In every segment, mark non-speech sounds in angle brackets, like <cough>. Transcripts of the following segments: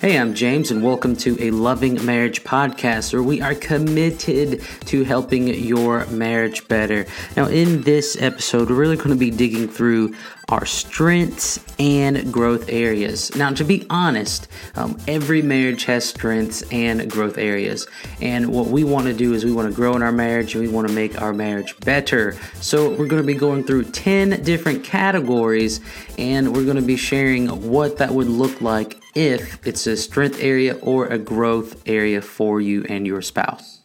Hey, I'm James, and welcome to a Loving Marriage podcast where we are committed to helping your marriage better. Now, in this episode, we're really going to be digging through our strengths and growth areas. Now, to be honest, um, every marriage has strengths and growth areas. And what we want to do is we want to grow in our marriage and we want to make our marriage better. So, we're going to be going through 10 different categories and we're going to be sharing what that would look like if it's a strength area or a growth area for you and your spouse.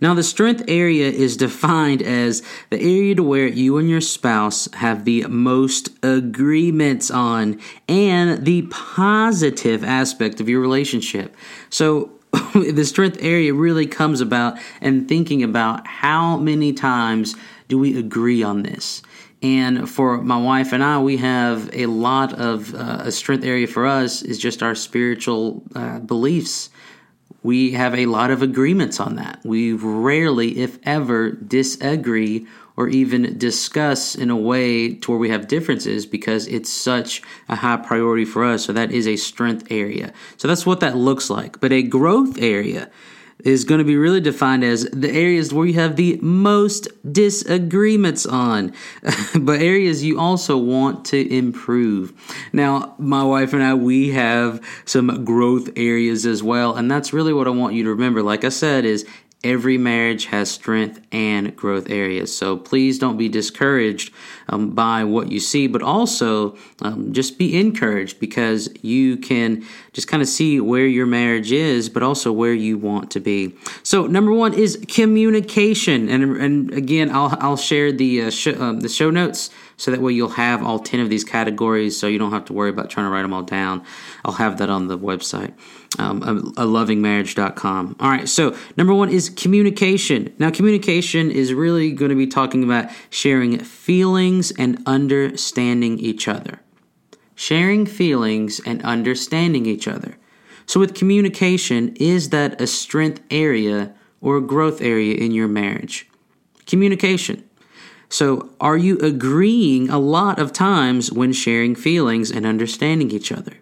Now, the strength area is defined as the area to where you and your spouse have the most agreements on and the positive aspect of your relationship. So, <laughs> the strength area really comes about and thinking about how many times do we agree on this? And for my wife and I, we have a lot of uh, a strength area for us is just our spiritual uh, beliefs. We have a lot of agreements on that. We rarely, if ever, disagree or even discuss in a way to where we have differences because it's such a high priority for us. So that is a strength area. So that's what that looks like. But a growth area is going to be really defined as the areas where you have the most disagreements on, <laughs> but areas you also want to improve. Now, my wife and I, we have some growth areas as well, and that's really what I want you to remember. Like I said, is Every marriage has strength and growth areas. So please don't be discouraged um, by what you see, but also um, just be encouraged because you can just kind of see where your marriage is, but also where you want to be. So number one is communication, and and again, I'll I'll share the uh, sh- um, the show notes so that way you'll have all 10 of these categories so you don't have to worry about trying to write them all down. I'll have that on the website, um, a lovingmarriage.com. All right, so number one is communication. Now, communication is really going to be talking about sharing feelings and understanding each other. Sharing feelings and understanding each other. So, with communication, is that a strength area or a growth area in your marriage? Communication. So, are you agreeing a lot of times when sharing feelings and understanding each other?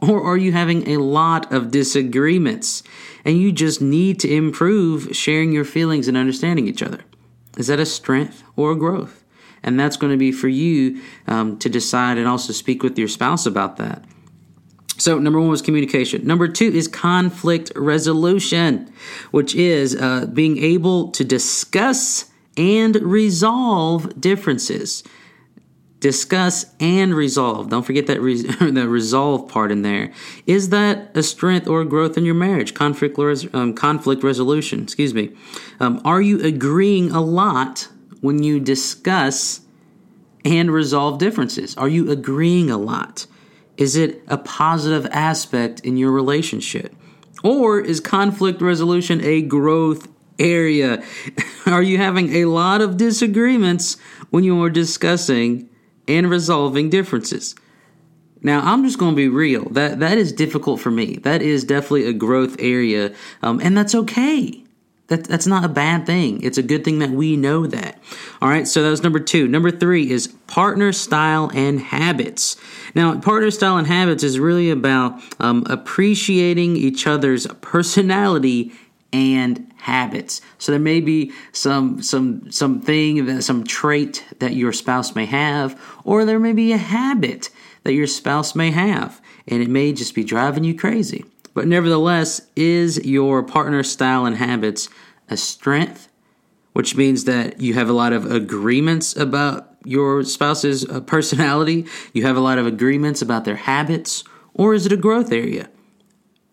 Or are you having a lot of disagreements and you just need to improve sharing your feelings and understanding each other? Is that a strength or a growth? And that's going to be for you um, to decide and also speak with your spouse about that. So, number one was communication. Number two is conflict resolution, which is uh, being able to discuss and resolve differences. Discuss and resolve. Don't forget that re- <laughs> the resolve part in there. Is that a strength or a growth in your marriage? Conflict, res- um, conflict resolution. Excuse me. Um, are you agreeing a lot when you discuss and resolve differences? Are you agreeing a lot? Is it a positive aspect in your relationship? Or is conflict resolution a growth area? <laughs> Are you having a lot of disagreements when you are discussing and resolving differences? Now, I'm just going to be real. That that is difficult for me. That is definitely a growth area, um, and that's okay. That, that's not a bad thing. It's a good thing that we know that. All right, so that was number two. Number three is partner style and habits. Now, partner style and habits is really about um, appreciating each other's personality and habits. So there may be some some something some trait that your spouse may have, or there may be a habit that your spouse may have, and it may just be driving you crazy. But nevertheless, is your partner style and habits a strength, which means that you have a lot of agreements about your spouse's uh, personality, you have a lot of agreements about their habits, or is it a growth area?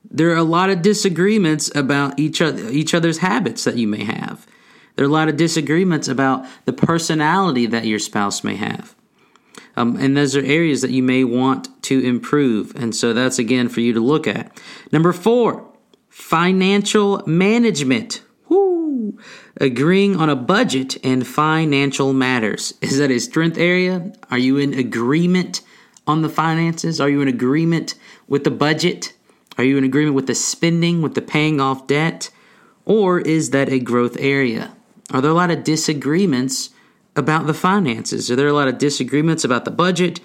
There are a lot of disagreements about each other, each other's habits that you may have. There are a lot of disagreements about the personality that your spouse may have. Um, and those are areas that you may want to improve. And so that's again for you to look at. Number four, financial management. Woo! Agreeing on a budget and financial matters. Is that a strength area? Are you in agreement on the finances? Are you in agreement with the budget? Are you in agreement with the spending, with the paying off debt? Or is that a growth area? Are there a lot of disagreements about the finances? Are there a lot of disagreements about the budget?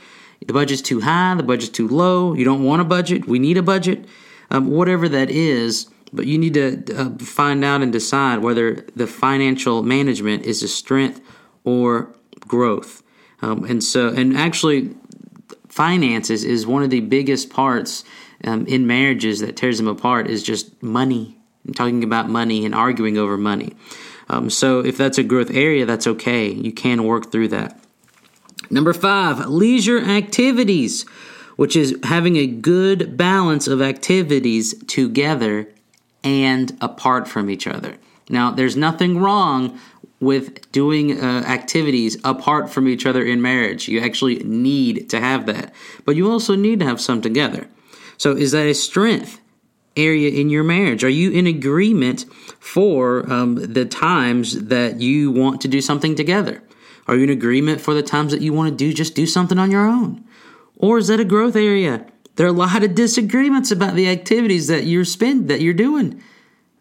The budget's too high, the budget's too low, you don't want a budget, we need a budget. um, whatever that is. But you need to uh, find out and decide whether the financial management is a strength or growth. Um, and so, and actually, finances is one of the biggest parts um, in marriages that tears them apart. Is just money. Talking about money and arguing over money. Um, so, if that's a growth area, that's okay. You can work through that. Number five, leisure activities, which is having a good balance of activities together and apart from each other. Now, there's nothing wrong with doing uh, activities apart from each other in marriage. You actually need to have that, but you also need to have some together. So, is that a strength area in your marriage? Are you in agreement for um, the times that you want to do something together? Are you in agreement for the times that you want to do just do something on your own? Or is that a growth area? There are a lot of disagreements about the activities that you're spend that you're doing.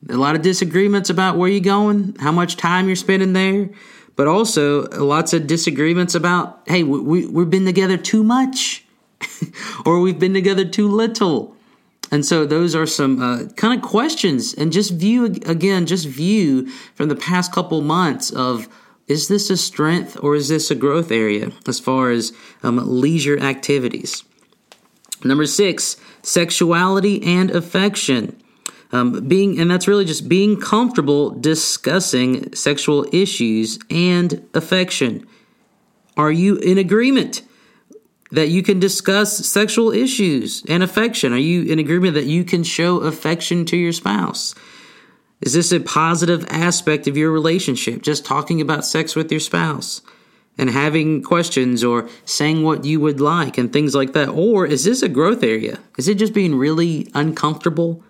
A lot of disagreements about where you're going, how much time you're spending there, but also lots of disagreements about hey, we, we've been together too much, <laughs> or we've been together too little. And so those are some uh, kind of questions, and just view again, just view from the past couple months of is this a strength or is this a growth area as far as um, leisure activities? Number six, sexuality and affection. Um, being and that's really just being comfortable discussing sexual issues and affection. Are you in agreement that you can discuss sexual issues and affection? Are you in agreement that you can show affection to your spouse? Is this a positive aspect of your relationship? Just talking about sex with your spouse? and having questions or saying what you would like and things like that? Or is this a growth area? Is it just being really uncomfortable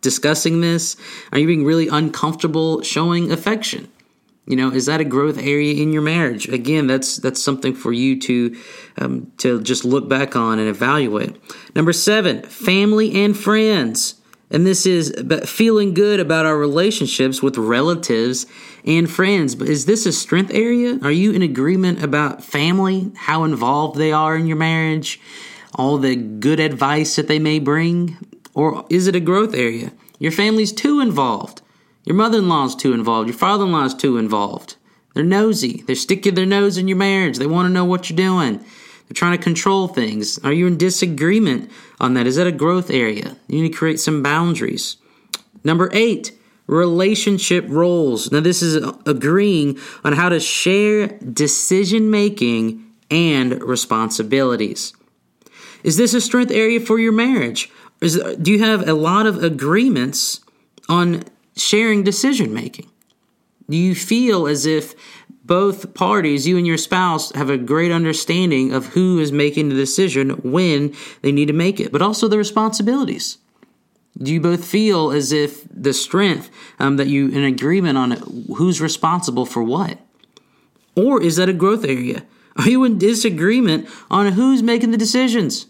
discussing this? Are you being really uncomfortable showing affection? You know, is that a growth area in your marriage? Again, that's that's something for you to um, to just look back on and evaluate. Number seven, family and friends. And this is feeling good about our relationships with relatives and friends. But is this a strength area? Are you in agreement about family, how involved they are in your marriage, all the good advice that they may bring? Or is it a growth area? Your family's too involved. Your mother in law is too involved. Your father in law is too involved. They're nosy. They're sticking their nose in your marriage. They want to know what you're doing. They're trying to control things. Are you in disagreement on that? Is that a growth area? You need to create some boundaries. Number eight, relationship roles. Now, this is agreeing on how to share decision making and responsibilities. Is this a strength area for your marriage? Is, do you have a lot of agreements on sharing decision making? Do you feel as if both parties, you and your spouse, have a great understanding of who is making the decision when they need to make it, but also the responsibilities. Do you both feel as if the strength um, that you in agreement on who's responsible for what? Or is that a growth area? Are you in disagreement on who's making the decisions?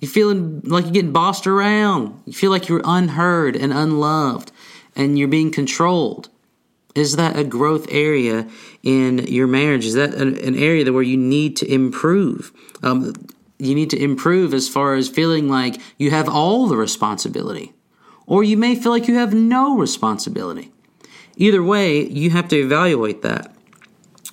You feeling like you're getting bossed around. You feel like you're unheard and unloved and you're being controlled. Is that a growth area in your marriage? Is that an, area where you need to improve? Um, you need to improve as far as feeling like you have all the responsibility, or you may feel like you have no responsibility. Either way, you have to evaluate that.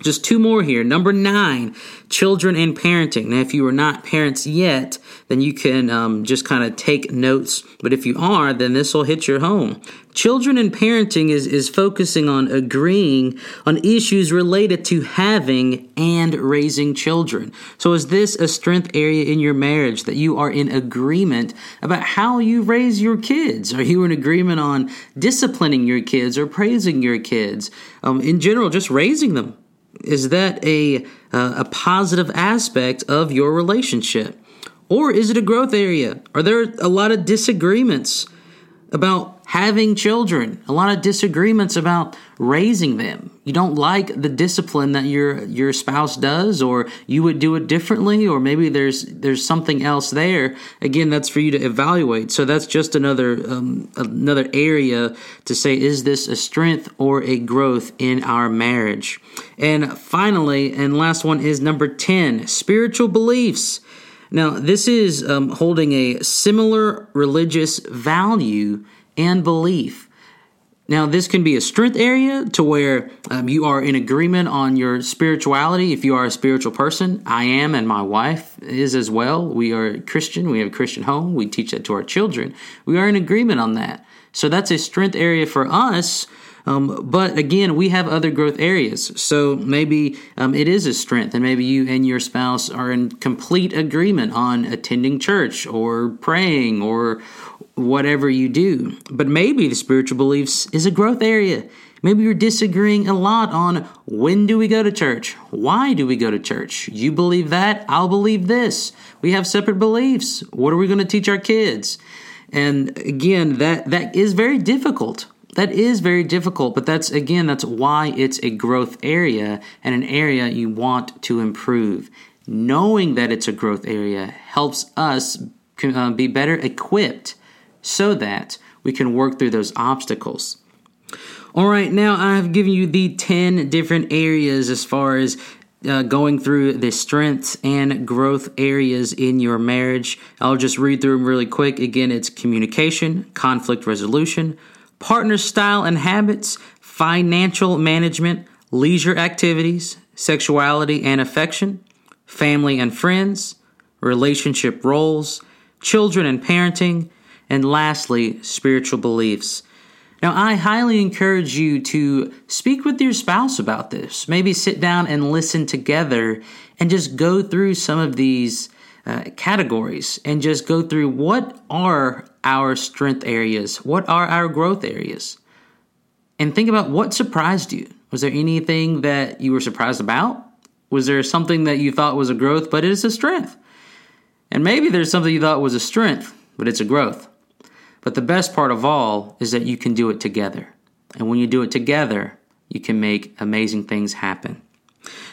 Just two more here. Number nine, children and parenting. Now, if you are not parents yet, then you can um, just kind of take notes. But if you are, then this will hit your home. Children and parenting is, is focusing on agreeing on issues related to having and raising children. So, is this a strength area in your marriage that you are in agreement about how you raise your kids? Are you in agreement on disciplining your kids or praising your kids? Um, in general, just raising them is that a uh, a positive aspect of your relationship, or is it a growth area? Are there a lot of disagreements about having children, a lot of disagreements about raising them. You don't like the discipline that your your spouse does or you would do it differently or maybe there's there's something else there. Again, that's for you to evaluate. So that's just another um, another area to say is this a strength or a growth in our marriage? And finally, and last one is number 10, spiritual beliefs. Now, this is um, holding a similar religious value and belief. Now, this can be a strength area to where um, you are in agreement on your spirituality. If you are a spiritual person, I am, and my wife is as well. We are Christian. We have a Christian home. We teach that to our children. We are in agreement on that. So that's a strength area for us. Um, but again, we have other growth areas. So maybe um, it is a strength, and maybe you and your spouse are in complete agreement on attending church or praying or whatever you do. But maybe the spiritual beliefs is a growth area. Maybe you're disagreeing a lot on when do we go to church? Why do we go to church? You believe that, I'll believe this. We have separate beliefs. What are we going to teach our kids? And again, that that is very difficult. That is very difficult, but that's again that's why it's a growth area and an area you want to improve. Knowing that it's a growth area helps us uh, be better equipped so that we can work through those obstacles. All right, now I've given you the 10 different areas as far as uh, going through the strengths and growth areas in your marriage. I'll just read through them really quick. Again, it's communication, conflict resolution, partner style and habits, financial management, leisure activities, sexuality and affection, family and friends, relationship roles, children and parenting, and lastly, spiritual beliefs. Now, I highly encourage you to speak with your spouse about this. Maybe sit down and listen together and just go through some of these uh, categories and just go through what are our strength areas, what are our growth areas, and think about what surprised you. Was there anything that you were surprised about? Was there something that you thought was a growth, but it is a strength? And maybe there's something you thought was a strength, but it's a growth. But the best part of all is that you can do it together. And when you do it together, you can make amazing things happen.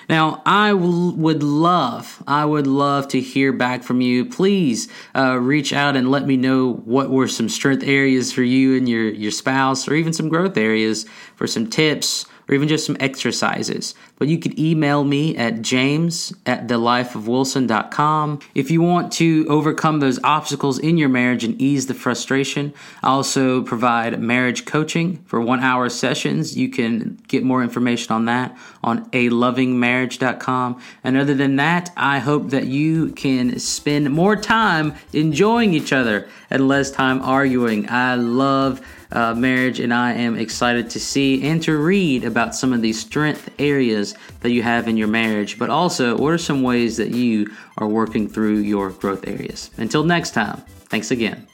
Now, I w- would love, I would love to hear back from you. Please uh, reach out and let me know what were some strength areas for you and your, your spouse, or even some growth areas for some tips or even just some exercises. But you could email me at james at thelifeofwilson.com. If you want to overcome those obstacles in your marriage and ease the frustration, I also provide marriage coaching for one hour sessions. You can get more information on that on a lovingmarriage.com. And other than that, I hope that you can spend more time enjoying each other and less time arguing. I love uh, marriage, and I am excited to see and to read about some of these strength areas that you have in your marriage, but also what are some ways that you are working through your growth areas. Until next time, thanks again.